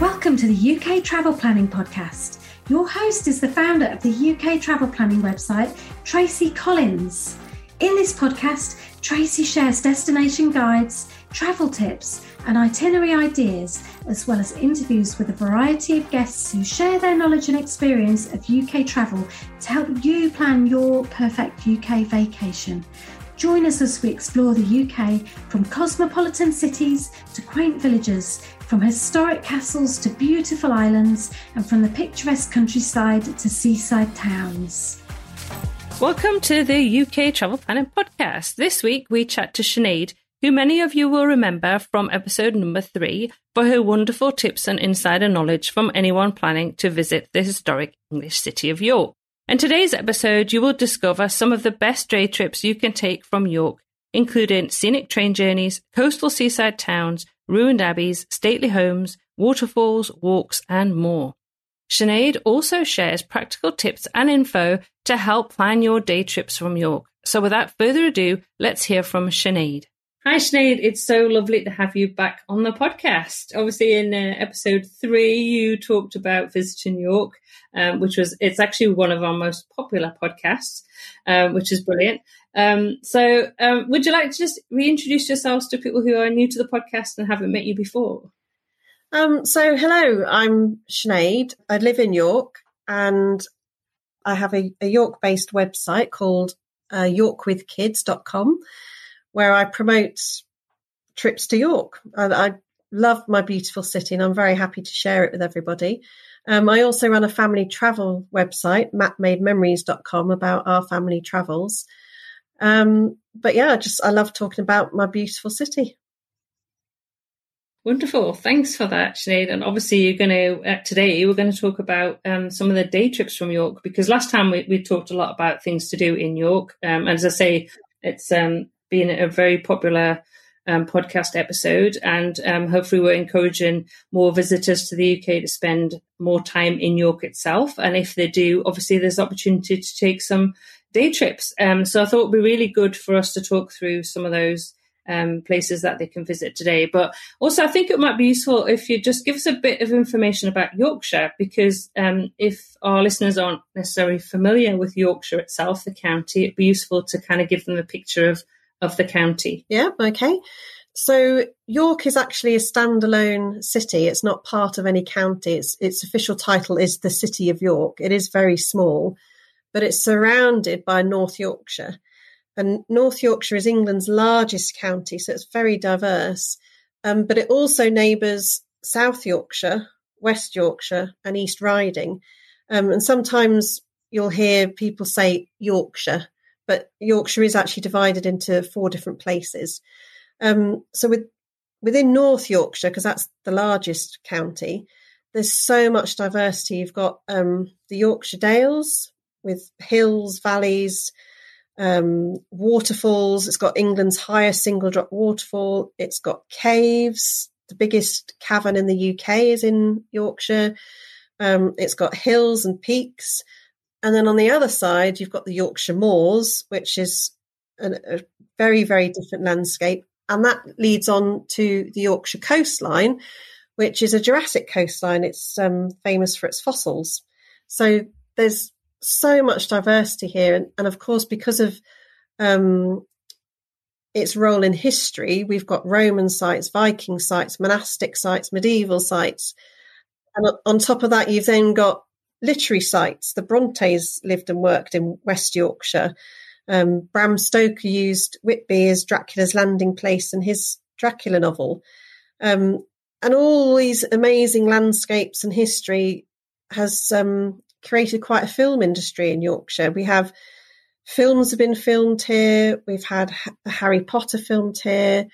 Welcome to the UK Travel Planning Podcast. Your host is the founder of the UK Travel Planning website, Tracy Collins. In this podcast, Tracy shares destination guides, travel tips, and itinerary ideas, as well as interviews with a variety of guests who share their knowledge and experience of UK travel to help you plan your perfect UK vacation. Join us as we explore the UK from cosmopolitan cities to quaint villages, from historic castles to beautiful islands, and from the picturesque countryside to seaside towns. Welcome to the UK Travel Planning Podcast. This week we chat to Sinead, who many of you will remember from episode number three for her wonderful tips and insider knowledge from anyone planning to visit the historic English city of York. In today's episode, you will discover some of the best day trips you can take from York, including scenic train journeys, coastal seaside towns, ruined abbeys, stately homes, waterfalls, walks, and more. Sinead also shares practical tips and info to help plan your day trips from York. So without further ado, let's hear from Sinead. Hi, Sinead. It's so lovely to have you back on the podcast. Obviously, in uh, episode three, you talked about visiting York, um, which was, it's actually one of our most popular podcasts, um, which is brilliant. Um, so, um, would you like to just reintroduce yourselves to people who are new to the podcast and haven't met you before? Um, so, hello, I'm Sinead. I live in York and I have a, a York based website called uh, yorkwithkids.com where I promote trips to York. I, I love my beautiful city and I'm very happy to share it with everybody. Um, I also run a family travel website, mapmadememories.com, about our family travels. Um, but yeah, just I love talking about my beautiful city. Wonderful. Thanks for that, Sinead. And obviously, you're going to, uh, today, we're going to talk about um, some of the day trips from York because last time we, we talked a lot about things to do in York. Um, as I say, it's um, been a very popular um, podcast episode, and um, hopefully, we're encouraging more visitors to the UK to spend more time in York itself. And if they do, obviously, there's opportunity to take some day trips. Um, so I thought it'd be really good for us to talk through some of those um, places that they can visit today. But also, I think it might be useful if you just give us a bit of information about Yorkshire, because um, if our listeners aren't necessarily familiar with Yorkshire itself, the county, it'd be useful to kind of give them a picture of of the county. Yeah, okay. So York is actually a standalone city. It's not part of any county. Its its official title is the City of York. It is very small, but it's surrounded by North Yorkshire. And North Yorkshire is England's largest county, so it's very diverse. Um, but it also neighbours South Yorkshire, West Yorkshire, and East Riding. Um, and sometimes you'll hear people say Yorkshire, but Yorkshire is actually divided into four different places. Um, so with within North Yorkshire, because that's the largest county, there's so much diversity. You've got um, the Yorkshire Dales with hills, valleys, um, waterfalls. It's got England's highest single drop waterfall. It's got caves. The biggest cavern in the UK is in Yorkshire. Um, it's got hills and peaks. And then on the other side, you've got the Yorkshire Moors, which is a, a very, very different landscape. And that leads on to the Yorkshire coastline, which is a Jurassic coastline. It's um, famous for its fossils. So there's so much diversity here. And, and of course, because of um, its role in history, we've got Roman sites, Viking sites, monastic sites, medieval sites. And on top of that, you've then got literary sites. The Brontes lived and worked in West Yorkshire. Um, Bram Stoker used Whitby as Dracula's landing place in his Dracula novel. Um, and all these amazing landscapes and history has um, created quite a film industry in Yorkshire. We have films have been filmed here. We've had Harry Potter filmed here.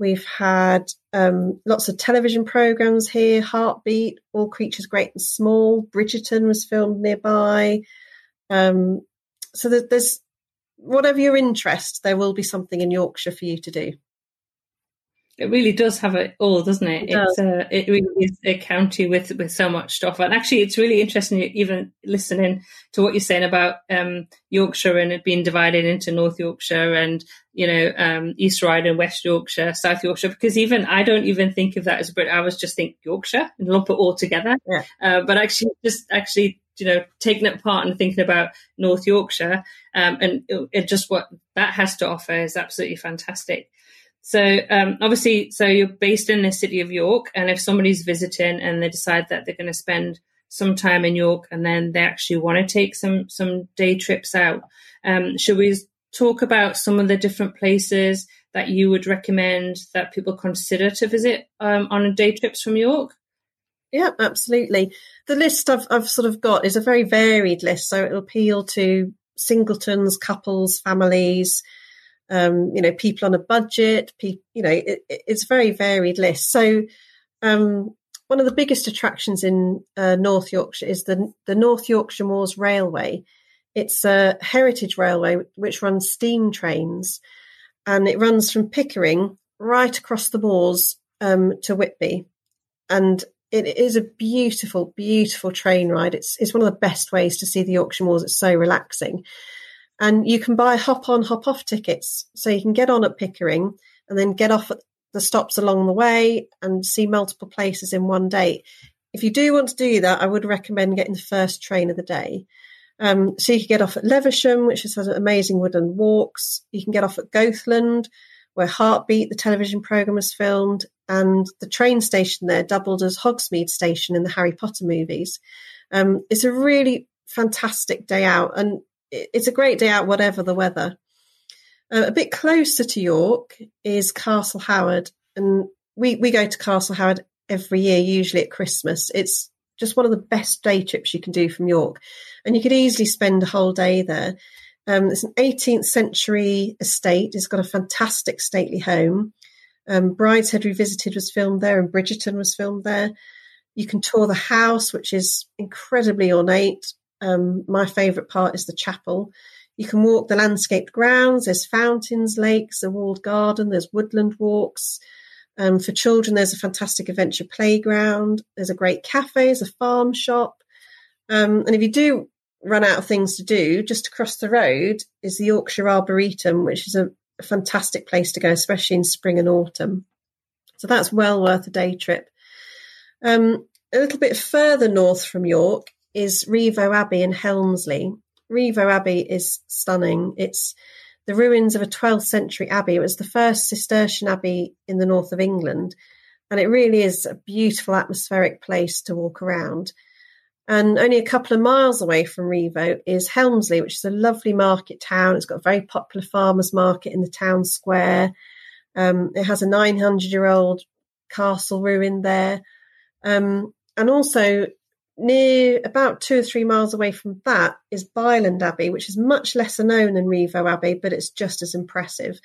We've had um, lots of television programs here. Heartbeat, All Creatures Great and Small. Bridgerton was filmed nearby. Um, so there's whatever your interest, there will be something in Yorkshire for you to do. It really does have it all, doesn't it? It it's a, it really is a county with with so much stuff. And actually, it's really interesting, even listening to what you're saying about um, Yorkshire and it being divided into North Yorkshire and you know um, East Riding, West Yorkshire, South Yorkshire. Because even I don't even think of that as a Brit. I was just think Yorkshire and lump it all together. Yeah. Uh, but actually, just actually you know taking it apart and thinking about North Yorkshire um, and it, it just what that has to offer is absolutely fantastic. So um, obviously, so you're based in the city of York, and if somebody's visiting and they decide that they're going to spend some time in York, and then they actually want to take some some day trips out, um, should we talk about some of the different places that you would recommend that people consider to visit um, on day trips from York? Yeah, absolutely. The list I've, I've sort of got is a very varied list, so it'll appeal to singletons, couples, families, um, you know, people on a budget, people, you know, it, it's a very varied list. So, um, one of the biggest attractions in uh, North Yorkshire is the the North Yorkshire Moors Railway. It's a heritage railway which runs steam trains, and it runs from Pickering right across the moors um, to Whitby, and it is a beautiful, beautiful train ride. It's it's one of the best ways to see the Yorkshire Moors. It's so relaxing. And you can buy hop on, hop off tickets. So you can get on at Pickering and then get off at the stops along the way and see multiple places in one day. If you do want to do that, I would recommend getting the first train of the day. Um, so you can get off at Levisham, which has amazing woodland walks. You can get off at Goathland, where Heartbeat, the television program, was filmed, and the train station there doubled as Hogsmeade Station in the Harry Potter movies. Um, it's a really fantastic day out, and it's a great day out, whatever the weather. Uh, a bit closer to York is Castle Howard, and we we go to Castle Howard every year, usually at Christmas. It's just one of the best day trips you can do from York, and you could easily spend a whole day there. Um, it's an 18th century estate. It's got a fantastic stately home. Um, Brideshead Revisited was filmed there, and Bridgerton was filmed there. You can tour the house, which is incredibly ornate. Um, my favourite part is the chapel. You can walk the landscaped grounds. There's fountains, lakes, a walled garden. There's woodland walks. Um, for children, there's a fantastic adventure playground. There's a great cafe. There's a farm shop. Um, and if you do run out of things to do, just across the road is the Yorkshire Arboretum, which is a, a fantastic place to go, especially in spring and autumn. So that's well worth a day trip. Um, a little bit further north from York is Rievaulx Abbey in Helmsley. Rievaulx Abbey is stunning. It's the ruins of a 12th century abbey. It was the first Cistercian abbey in the north of England. And it really is a beautiful atmospheric place to walk around. And only a couple of miles away from Rievaulx is Helmsley, which is a lovely market town. It's got a very popular farmers market in the town square. Um, it has a 900 year old castle ruin there. Um, and also near about two or three miles away from that is Byland Abbey, which is much lesser known than Rievaulx Abbey, but it's just as impressive.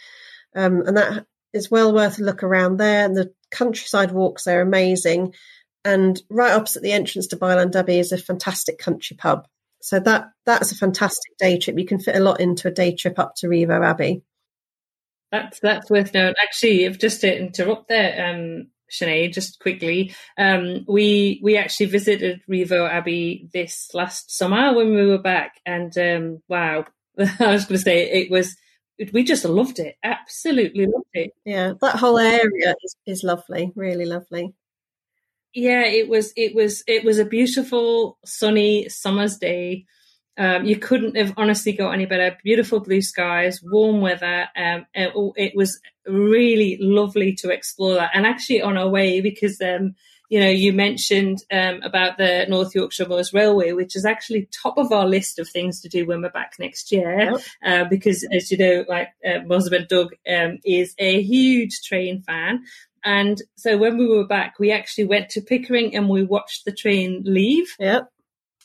Um, and that is well worth a look around there. And the countryside walks there are amazing. And right opposite the entrance to Byland Abbey is a fantastic country pub. So that that's a fantastic day trip. You can fit a lot into a day trip up to Rievaulx Abbey. That's that's worth knowing. Actually, if just to interrupt there, um, Sinead, just quickly, um, we we actually visited Rievaulx Abbey this last summer when we were back, and um, wow, I was going to say it was. We just loved it. Absolutely loved it. Yeah, that whole area is, is lovely. Really lovely. Yeah, it was. It was. It was a beautiful sunny summer's day. Um, you couldn't have honestly got any better. Beautiful blue skies, warm weather. Um, it, it, was really lovely to explore that. And actually, on our way, because um, you know, you mentioned um, about the North Yorkshire Moors Railway, which is actually top of our list of things to do when we're back next year. Yep. Uh, because, as you know, like uh, husband Doug um, is a huge train fan. And so when we were back, we actually went to Pickering and we watched the train leave. Yep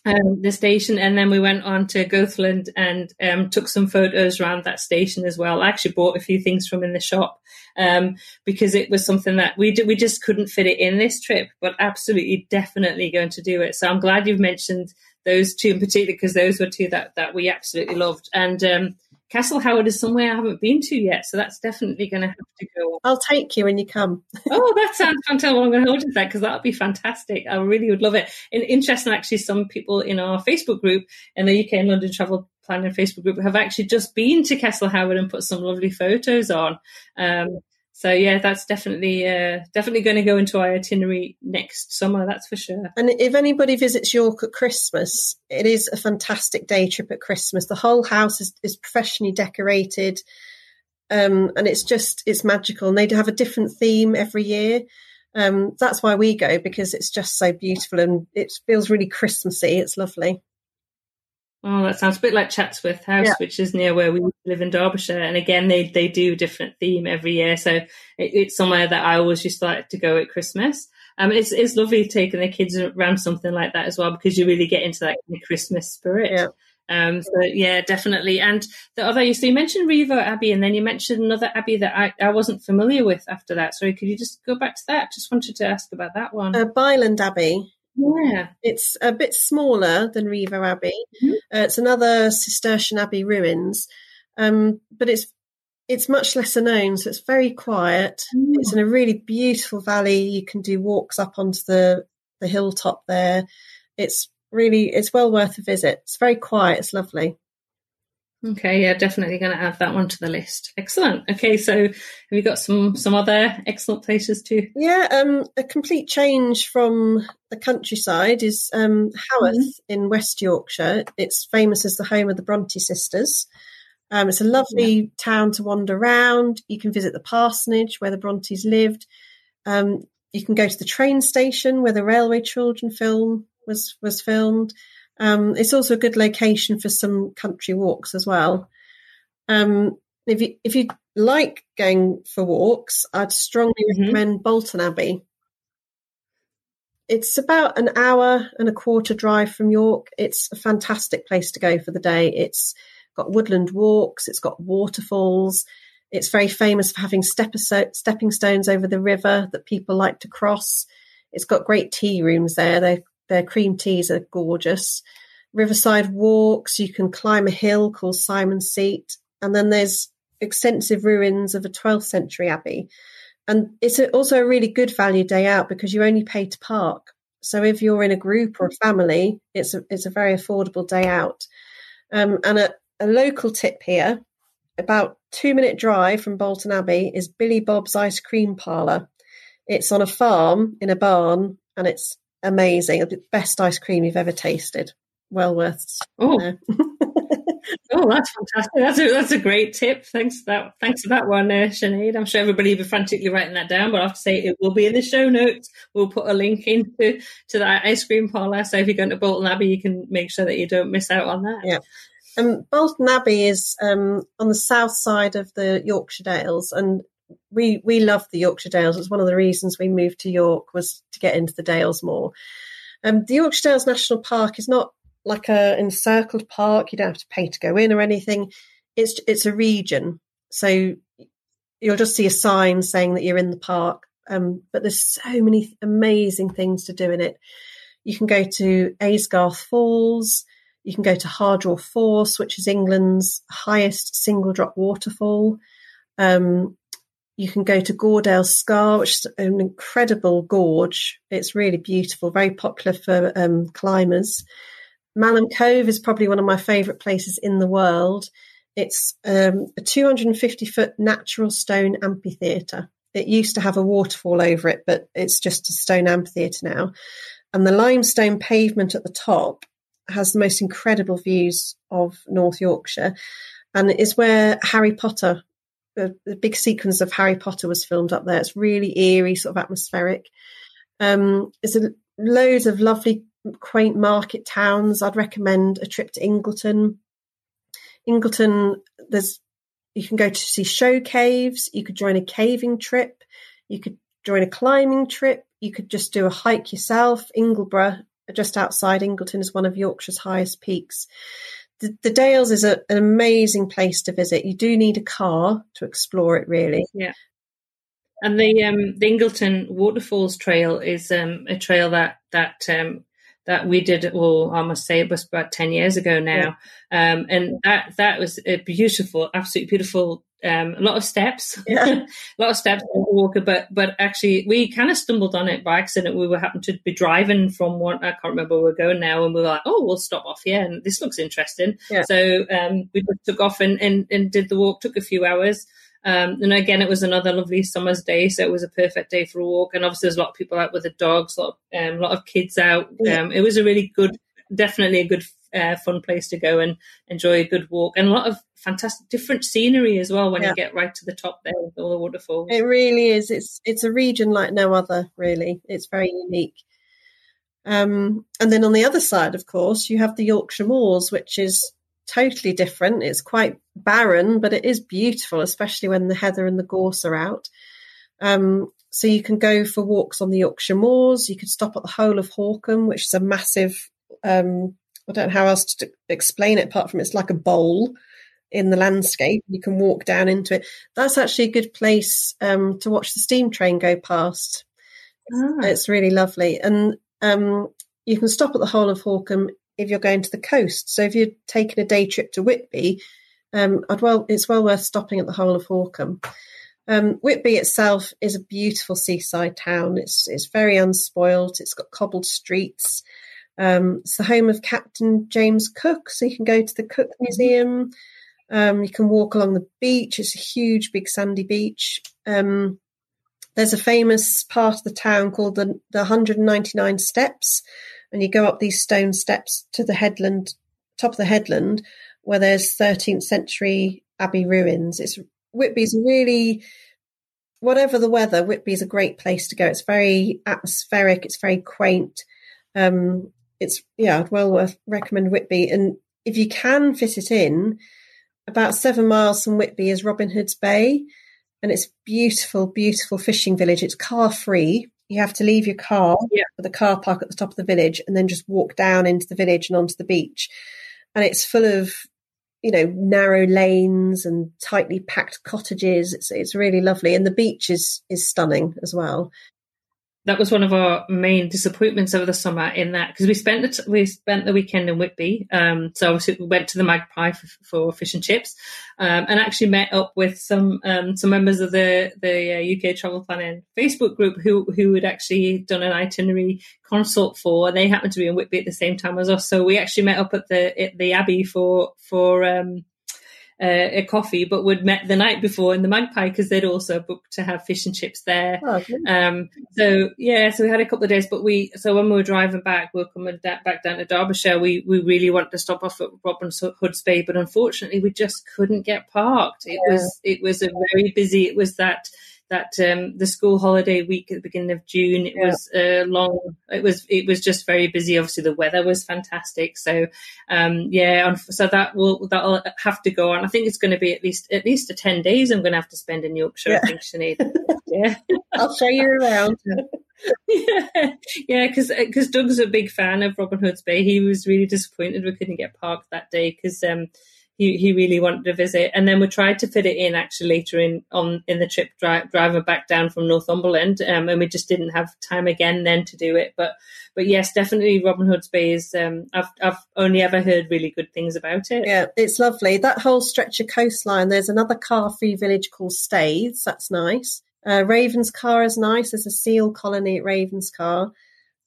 um, the station, and then we went on to Goathland and um, took some photos around that station as well. I actually bought a few things from in the shop um, because it was something that we we just couldn't fit it in this trip, but absolutely, definitely going to do it. So I'm glad you've mentioned those two in particular because those were two that that we absolutely loved. And um, Castle Howard is somewhere I haven't been to yet, so that's definitely going to have to go. I'll take you when you come. oh, that sounds fantastic! Well, I'm going to hold you to that because that would be fantastic. I really would love it. And interesting, actually, some people in our Facebook group in the UK and London Travel Planning Facebook group have actually just been to Castle Howard and put some lovely photos on. Um, so yeah, that's definitely uh, definitely going to go into our itinerary next summer. That's for sure. And if anybody visits York at Christmas, it is a fantastic day trip at Christmas. The whole house is, is professionally decorated, um, and it's just it's magical. And they have a different theme every year. Um, that's why we go because it's just so beautiful and it feels really Christmassy. It's lovely. Oh, that sounds a bit like Chatsworth House, yeah. which is near where we live in Derbyshire. And again, they they do a different theme every year, so it, it's somewhere that I always used to like to go at Christmas. Um, it's it's lovely taking the kids around something like that as well because you really get into that kind of Christmas spirit. Yeah. Um, so yeah, definitely. And the other, you so you mentioned Rievaulx Abbey, and then you mentioned another abbey that I, I wasn't familiar with after that. Sorry, could you just go back to that? Just wanted to ask about that one. Uh, Byland Abbey. Yeah. It's a bit smaller than Rievaulx Abbey. Mm-hmm. Uh, it's another Cistercian Abbey ruins, um, but it's it's much lesser known, so it's very quiet. Mm. It's in a really beautiful valley. You can do walks up onto the the hilltop there. It's really it's well worth a visit. It's very quiet. It's lovely. Okay, yeah, definitely going to add that one to the list. Excellent. Okay, so have you got some some other excellent places too? Yeah, um, a complete change from the countryside is um, Haworth mm-hmm. in West Yorkshire. It's famous as the home of the Bronte sisters. Um, it's a lovely yeah. town to wander around. You can visit the parsonage where the Brontes lived. Um, you can go to the train station where the Railway Children film was was filmed. Um, it's also a good location for some country walks as well. Um, if you if you like going for walks, I'd strongly mm-hmm. recommend Bolton Abbey. It's about an hour and a quarter drive from York. It's a fantastic place to go for the day. It's got woodland walks. It's got waterfalls. It's very famous for having stepping stones over the river that people like to cross. It's got great tea rooms there. They're their cream teas are gorgeous. Riverside walks, you can climb a hill called Simon's Seat, and then there's extensive ruins of a 12th century abbey. And it's also a really good value day out because you only pay to park. So if you're in a group or a family, it's a, it's a very affordable day out. Um, and a, a local tip here, about two minute drive from Bolton Abbey is Billy Bob's Ice Cream Parlour. It's on a farm in a barn and it's amazing. The best ice cream you've ever tasted. Well worth. Oh. oh, that's fantastic! That's a that's a great tip. Thanks for that. Thanks for that one, uh, Sinead. I'm sure everybody will be frantically writing that down. But I have to say, it will be in the show notes. We'll put a link into to that ice cream parlor. So if you're going to Bolton Abbey, you can make sure that you don't miss out on that. Yeah. Um, Bolton Abbey is um, on the south side of the Yorkshire Dales, and we we love the Yorkshire Dales. It's one of the reasons we moved to York was to get into the Dales more. Um, the Yorkshire Dales National Park is not like a encircled park. You don't have to pay to go in or anything. It's it's a region, so you'll just see a sign saying that you're in the park. Um, but there's so many amazing things to do in it. You can go to Aysgarth Falls. You can go to Hardraw Force, which is England's highest single drop waterfall. Um, you can go to Gordale Scar, which is an incredible gorge. It's really beautiful, very popular for um, climbers. Malham Cove is probably one of my favourite places in the world. It's um, a 250 foot natural stone amphitheatre. It used to have a waterfall over it, but it's just a stone amphitheatre now. And the limestone pavement at the top has the most incredible views of North Yorkshire. And it's where Harry Potter the, the, big sequence of Harry Potter was filmed up there. It's really eerie, sort of atmospheric. Um, there's a, loads of lovely, quaint market towns. I'd recommend a trip to Ingleton. Ingleton, there's you can go to see show caves. You could join a caving trip. You could join a climbing trip. You could just do a hike yourself. Ingleborough, just outside Ingleton, is one of Yorkshire's highest peaks the, the Dales is a, an amazing place to visit. You do need a car to explore it, really. Yeah. And the um, the Ingleton Waterfalls Trail is um, a trail that that um, that we did. Well, I must say it was about ten years ago now, yeah. um, and that that was a beautiful, absolutely beautiful um, a lot of steps, yeah. a lot of steps walker, but but actually we kind of stumbled on it by accident. We were happened to be driving from one, I can't remember where we are going now, and we were like, oh, we'll stop off here, and this looks interesting. Yeah. So um, we took off and, and, and did the walk. Took a few hours. Um, and again, it was another lovely summer's day, so it was a perfect day for a walk. And obviously, there's a lot of people out with the dogs, a lot of, um, a lot of kids out. Yeah. Um, it was a really good, definitely a good, uh, fun place to go and enjoy a good walk, and a lot of fantastic different scenery as well when yeah. you get right to the top there with all the waterfalls. It really is. It's it's a region like no other. Really, it's very unique. Um, and then on the other side, of course, you have the Yorkshire Moors, which is totally different. It's quite barren, but it is beautiful, especially when the heather and the gorse are out. Um, so you can go for walks on the Yorkshire Moors. You could stop at the Hole of Horcum, which is a massive. Um, I don't know how else to explain it apart from it's like a bowl in the landscape. You can walk down into it. That's actually a good place um, to watch the steam train go past. Ah. It's really lovely. And um, you can stop at the Hole of Horcum if you're going to the coast. So if you're taking a day trip to Whitby, um, I'd well, it's well worth stopping at the Hole of Horcum. Um, Whitby itself is a beautiful seaside town. It's it's very unspoilt. It's got cobbled streets. Um, it's the home of Captain James Cook, so you can go to the Cook mm-hmm. Museum. Um, you can walk along the beach. It's a huge, big sandy beach. Um, there's a famous part of the town called the, the 199 Steps, and you go up these stone steps to the headland, top of the headland, where there's 13th century abbey ruins. It's Whitby's really, whatever the weather, Whitby's a great place to go. It's very atmospheric. It's very quaint. Um, it's yeah, well worth recommend Whitby. And if you can fit it in, about seven miles from Whitby is Robin Hood's Bay, and it's beautiful, beautiful fishing village. It's car free. You have to leave your car yeah. at the car park at the top of the village, and then just walk down into the village and onto the beach. And it's full of, you know, narrow lanes and tightly packed cottages. It's it's really lovely, and the beach is is stunning as well that was one of our main disappointments over the summer in that because we spent the t- we spent the weekend in Whitby. Um, so obviously we went to the Magpie for, for fish and chips, um, and actually met up with some um, some members of the the uh, UK Travel Planning Facebook group who who had actually done an itinerary consult for, and they happened to be in Whitby at the same time as us. So we actually met up at the at the Abbey for for um, a coffee, but we'd met the night before in the Magpie because they'd also booked to have fish and chips there. Oh, um, so yeah, so we had a couple of days, but we so when we were driving back, we were coming back down to Derbyshire. We we really wanted to stop off at Robin Hood's Bay, but unfortunately, we just couldn't get parked. It yeah. was it was a very busy. It was that that um, the school holiday week at the beginning of June. It yeah. was uh, long. It was it was just very busy. Obviously, the weather was fantastic. So um, yeah, so that will that'll have to go on. I think it's going to be at least at least a ten days. I'm going to have to spend in Yorkshire. Yeah. I think Sinead. yeah, I'll show you around. yeah, yeah, because because Doug's a big fan of Robin Hood's Bay. He was really disappointed we couldn't get parked that day because um, he, he really wanted to visit. And then we tried to fit it in actually later in on in the trip dri- back down from Northumberland, um, and we just didn't have time again then to do it. But but yes, definitely Robin Hood's Bay is. Um, I've I've only ever heard really good things about it. Yeah, it's lovely. That whole stretch of coastline. There's another car-free village called Staithes. That's nice. Uh, Ravenscar is nice. There's a seal colony at Ravenscar.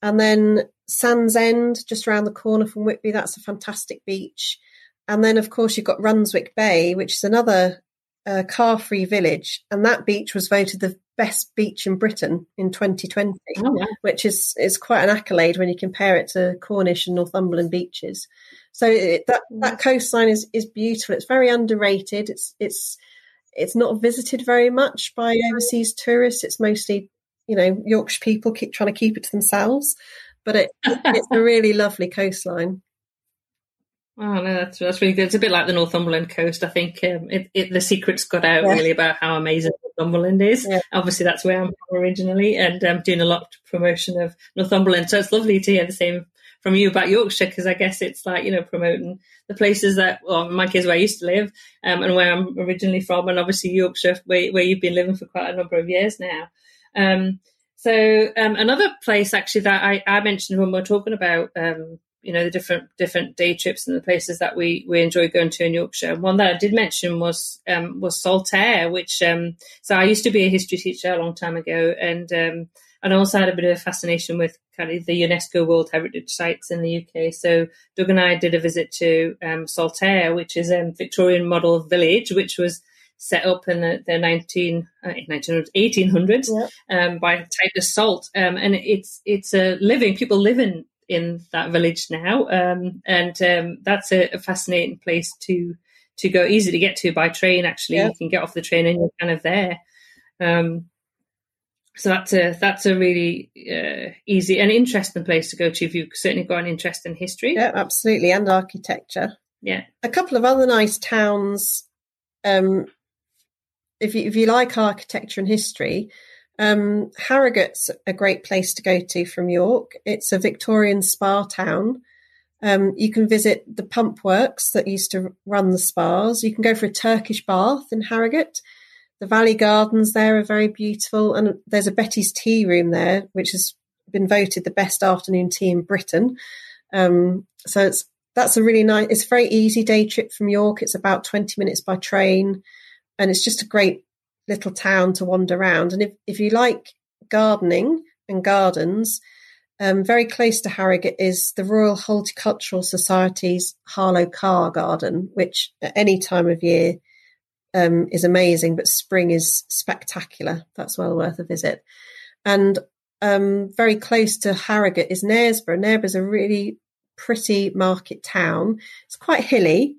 And then Sandsend, just around the corner from Whitby, that's a fantastic beach. And then, of course, you've got Runswick Bay, which is another uh, car free village. And that beach was voted the best beach in Britain in 2020, oh, yeah. which is, is quite an accolade when you compare it to Cornish and Northumberland beaches. So it, that, mm. that coastline is, is beautiful. It's very underrated. It's, it's, it's not visited very much by overseas tourists. It's mostly, you know, Yorkshire people keep trying to keep it to themselves. But it, it's a really lovely coastline. Oh no, that's that's really good. It's a bit like the Northumberland coast. I think um, it, it, the secrets got out yeah. really about how amazing Northumberland is. Yeah. Obviously, that's where I'm from originally, and I'm um, doing a lot of promotion of Northumberland. So it's lovely to hear the same from you about Yorkshire because I guess it's like you know promoting the places that well, my kids where I used to live um, and where I'm originally from, and obviously Yorkshire where where you've been living for quite a number of years now. Um, So um, another place actually that I, I mentioned when we are talking about um, you know the different different day trips and the places that we we enjoy going to in Yorkshire. One that I did mention was um, was Saltaire, which um, so I used to be a history teacher a long time ago, and um, and I also had a bit of a fascination with kind of the UNESCO World Heritage sites in the UK. So Doug and I did a visit to um, Saltaire, which is a Victorian model village, which was set up in the, the 19, uh, 1800s yep. um, by Titus Salt. Um, and it's it's a living, people live in, in that village now. Um, and um, that's a, a, fascinating place to to go, easy to get to by train, actually. Yep. You can get off the train and you're kind of there. Um, so that's a that's a really uh, easy and interesting place to go to if you've certainly got an interest in history. Yeah, absolutely, and architecture. Yeah, a couple of other nice towns. Um, if you if you like architecture and history, um, Harrogate's a great place to go to from York. It's a Victorian spa town. Um, you can visit the pump works that used to run the spas. You can go for a Turkish bath in Harrogate. The Valley Gardens there are very beautiful, and there's a Betty's Tea Room there, which has been voted the best afternoon tea in Britain. Um, so it's that's a really nice. It's a very easy day trip from York. It's about twenty minutes by train, and it's just a great little town to wander around. And if if you like gardening and gardens, um, very close to Harrogate is the Royal Horticultural Society's Harlow Carr Garden, which at any time of year um, is amazing, but spring is spectacular. That's well worth a visit. And um, very close to Harrogate is Knaresborough. Is a really pretty market town. It's quite hilly.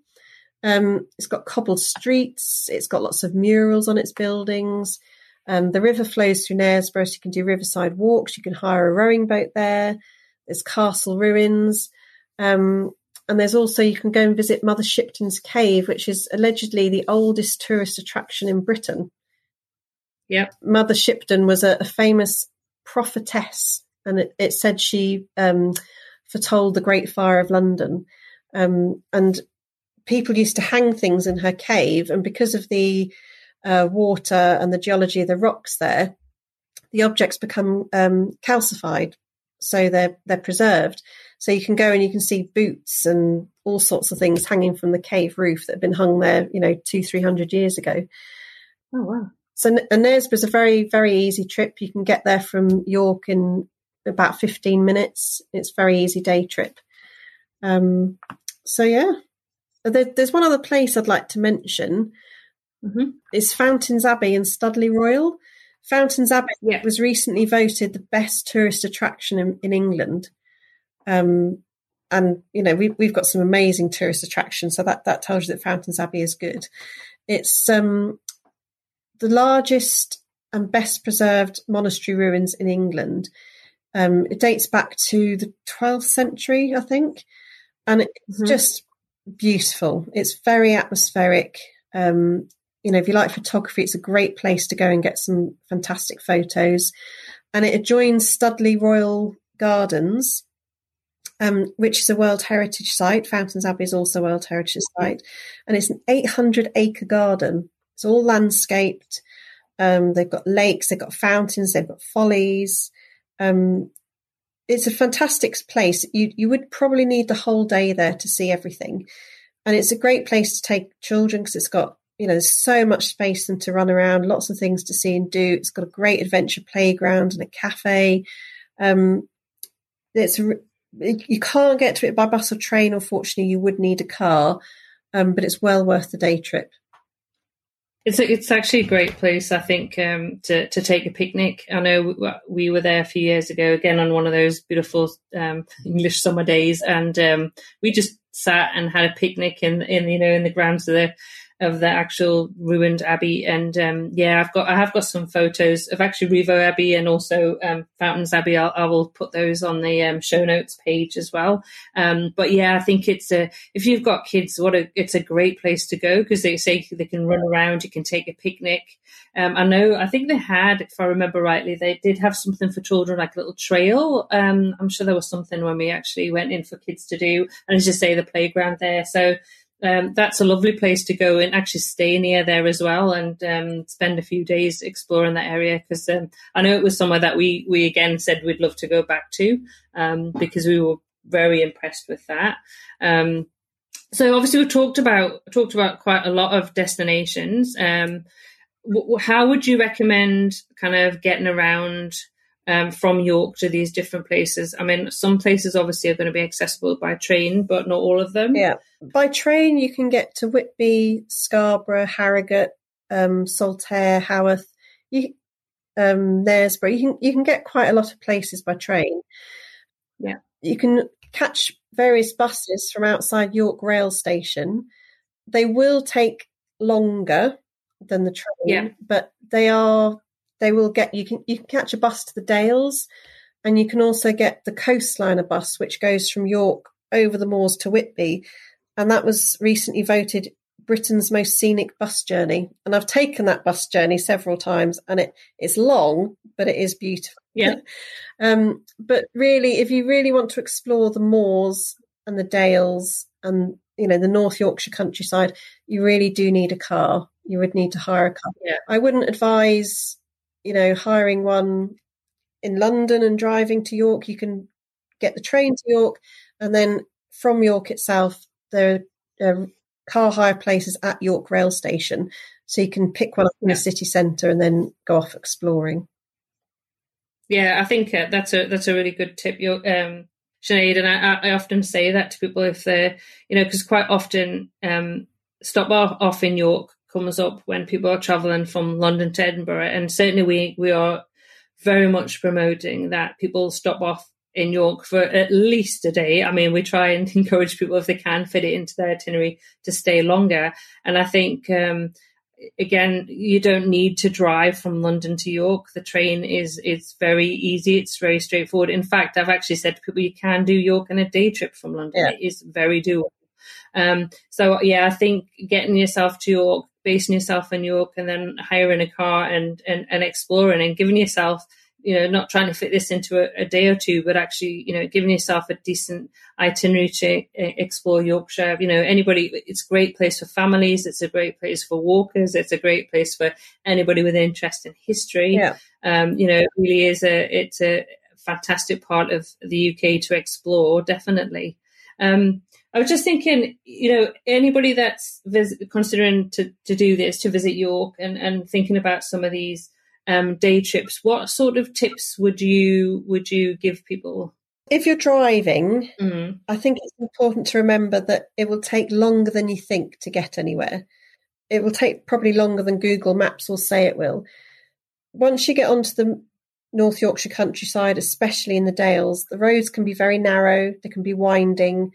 Um, it's got cobbled streets. It's got lots of murals on its buildings. Um, the river flows through Knaresborough, so you can do riverside walks. You can hire a rowing boat there. There's castle ruins. Um, and there's also, you can go and visit Mother Shipton's Cave, which is allegedly the oldest tourist attraction in Britain. Yeah. Mother Shipton was a, a famous prophetess, and it, it said she um, foretold the Great Fire of London. Um, and people used to hang things in her cave, and because of the uh, water and the geology of the rocks there, the objects become um, calcified, so they're they're preserved. So you can go and you can see boots and all sorts of things hanging from the cave roof that have been hung there, you know, two, three hundred years ago. Oh, wow. So Knaresborough is a very, very easy trip. You can get there from York in about 15 minutes. It's a very easy day trip. Um, so, yeah. There, there's one other place I'd like to mention. Mm-hmm. It's Fountains Abbey in Studley Royal. Fountains Abbey yeah. was recently voted the best tourist attraction in, in England. Um, and you know we, we've got some amazing tourist attractions, so that that tells you that Fountains Abbey is good. It's um, the largest and best preserved monastery ruins in England. Um, it dates back to the 12th century, I think, and it's mm-hmm. just beautiful. It's very atmospheric. Um, you know, if you like photography, it's a great place to go and get some fantastic photos. And it adjoins Studley Royal Gardens, um, which is a World Heritage Site. Fountains Abbey is also a World Heritage Site, and it's an 800 acre garden. It's all landscaped. Um, they've got lakes, they've got fountains, they've got follies. Um, it's a fantastic place. You you would probably need the whole day there to see everything, and it's a great place to take children because it's got you know so much space for them to run around, lots of things to see and do. It's got a great adventure playground and a cafe. Um, it's you can't get to it by bus or train. Unfortunately, you would need a car, um, but it's well worth the day trip. It's a, it's actually a great place, I think, um, to to take a picnic. I know we were there a few years ago, again on one of those beautiful um, English summer days, and um, we just sat and had a picnic in in you know in the grounds of the of the actual ruined abbey. And um, yeah, I've got I have got some photos of actually Rievaulx Abbey and also um, Fountains Abbey. I'll, I will put those on the um, show notes page as well. Um, but yeah, I think it's a if you've got kids, what a it's a great place to go because they say they can run around, you can take a picnic. Um, I know I think they had, if I remember rightly, they did have something for children like a little trail. Um, I'm sure there was something when we actually went in for kids to do, and as you say, the playground there. So um, that's a lovely place to go and actually stay near there as well and um, spend a few days exploring that area because um, I know it was somewhere that we we again said we'd love to go back to um, because we were very impressed with that. Um, so obviously we talked about talked about quite a lot of destinations. Um, w- how would you recommend kind of getting around um, from York to these different places? I mean, some places obviously are going to be accessible by train, but not all of them. Yeah, by train you can get to Whitby, Scarborough, Harrogate, um, Saltaire, Haworth, you, um, Knaresborough. You can you can get quite a lot of places by train. Yeah, you can catch various buses from outside York Rail Station. They will take longer than the train, yeah. but they are they will get you can you can catch a bus to the Dales, and you can also get the Coastliner bus, which goes from York over the moors to Whitby, and that was recently voted Britain's most scenic bus journey. And I've taken that bus journey several times, and it it's long, but it is beautiful. Yeah. um, but really, if you really want to explore the moors and the dales and you know the North Yorkshire countryside, you really do need a car. You would need to hire a car. Yeah. I wouldn't advise, you know, hiring one in London and driving to York. You can get the train to York, and then from York itself, there are car hire places at York Rail Station, so you can pick one up in Yeah. the city centre and then go off exploring. Yeah, I think uh, that's a that's a really good tip, you um, Sinead, and I, I often say that to people if they're you know because quite often um, stop off, off in York comes up when people are travelling from London to Edinburgh, and certainly we we are very much promoting that people stop off in York for at least a day. I mean, we try and encourage people if they can fit it into their itinerary to stay longer, and I think. Um, again, you don't need to drive from London to York. The train is is very easy. It's very straightforward. In fact, I've actually said to people you can do York in a day trip from London. Yeah. It is very doable. Um, so yeah, I think getting yourself to York, basing yourself in York, and then hiring a car and and, and exploring and giving yourself you know, not trying to fit this into a, a, day or two, but actually, you know, giving yourself a decent itinerary to uh, explore Yorkshire. You know, anybody, it's a great place for families. It's a great place for walkers. It's a great place for anybody with an interest in history. Yeah. Um, you know, it really is a, it's a fantastic part of the UK to explore, definitely. Um, I was just thinking, you know, anybody that's vis- considering to, to do this, to visit York and, and thinking about some of these um, day trips, what sort of tips would you would you give people? If you're driving, Mm. I think it's important to remember that it will take longer than you think to get anywhere. It will take probably longer than Google Maps will say it will. Once you get onto the North Yorkshire countryside, especially in the Dales, the roads can be very narrow, they can be winding,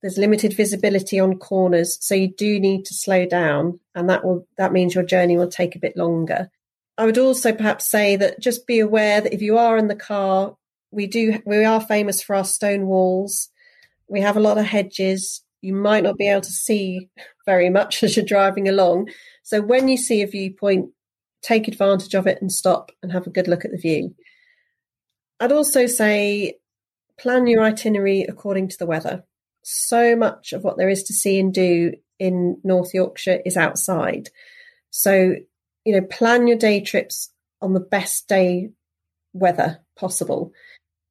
there's limited visibility on corners, so you do need to slow down, and that will that means your journey will take a bit longer. I would also perhaps say that just be aware that if you are in the car, we do we are famous for our stone walls. We have a lot of hedges. You might not be able to see very much as you're driving along. So when you see a viewpoint, take advantage of it and stop and have a good look at the view. I'd also say plan your itinerary according to the weather. So much of what there is to see and do in North Yorkshire is outside. So you know, plan your day trips on the best day weather possible.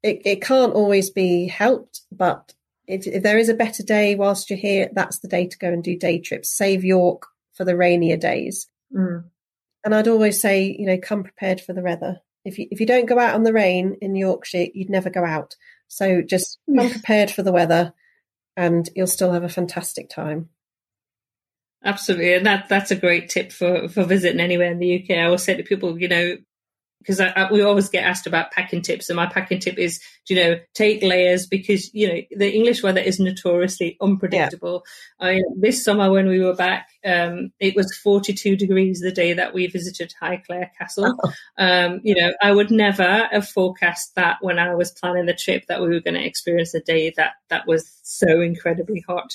It, it can't always be helped, but if, if, there is a better day whilst you're here, that's the day to go and do day trips. Save York for the rainier days. Mm. And I'd always say, you know, come prepared for the weather. If you if you don't go out on the rain in Yorkshire, you'd never go out. So just come prepared for the weather, and you'll still have a fantastic time. Absolutely, and that that's a great tip for for visiting anywhere in the UK. I always say to people, you know, because we always get asked about packing tips, and my packing tip is, you know, take layers because you know the English weather is notoriously unpredictable. Yeah. I, this summer when we were back, um, it was 42 degrees the day that we visited Highclere Castle. Oh. Um, you know, I would never have forecast that when I was planning the trip that we were going to experience a day that that was so incredibly hot.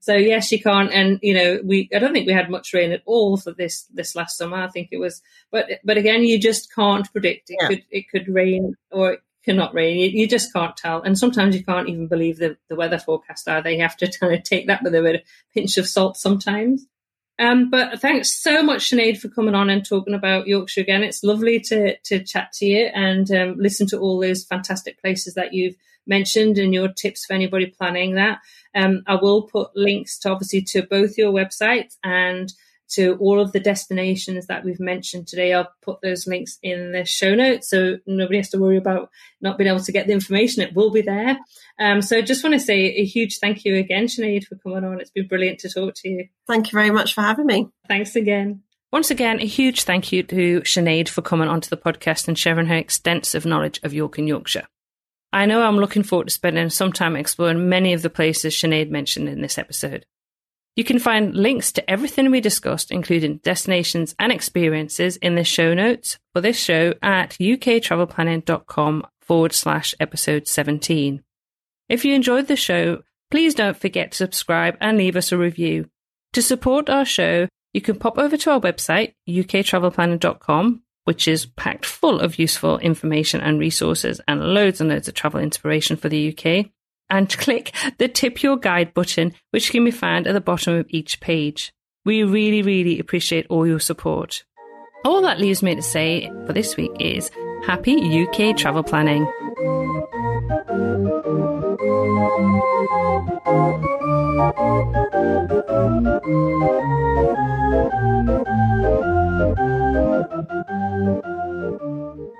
So yes, you can't, and you know, we I don't think we had much rain at all for this this last summer. I think it was, but but again, you just can't predict. It Yeah. could it could rain or it cannot rain. You, you, just can't tell. And sometimes you can't even believe the, the weather forecast either. You have to kind of take that with a pinch of salt sometimes. Um, but thanks so much, Sinead, for coming on and talking about Yorkshire again. It's lovely to to chat to you and um, listen to all those fantastic places that you've mentioned and your tips for anybody planning that. Um, I will put links to obviously to both your websites and to all of the destinations that we've mentioned today. I'll put those links in the show notes so nobody has to worry about not being able to get the information. It will be there. Um, so I just want to say a huge thank you again, Sinead, for coming on. It's been brilliant to talk to you. Thank you very much for having me. Thanks again. Once again, a huge thank you to Sinead for coming onto the podcast and sharing her extensive knowledge of York and Yorkshire. I know I'm looking forward to spending some time exploring many of the places Sinead mentioned in this episode. You can find links to everything we discussed, including destinations and experiences, in the show notes for this show at uktravelplanning.com forward slash episode 17. If you enjoyed the show, please don't forget to subscribe and leave us a review. To support our show, you can pop over to our website, uktravelplanning.com, which is packed full of useful information and resources and loads and loads of travel inspiration for the UK and click the tip your guide button, which can be found at the bottom of each page. We really, really appreciate all your support. All that leaves me to say for this week is happy UK travel planning. Thank you.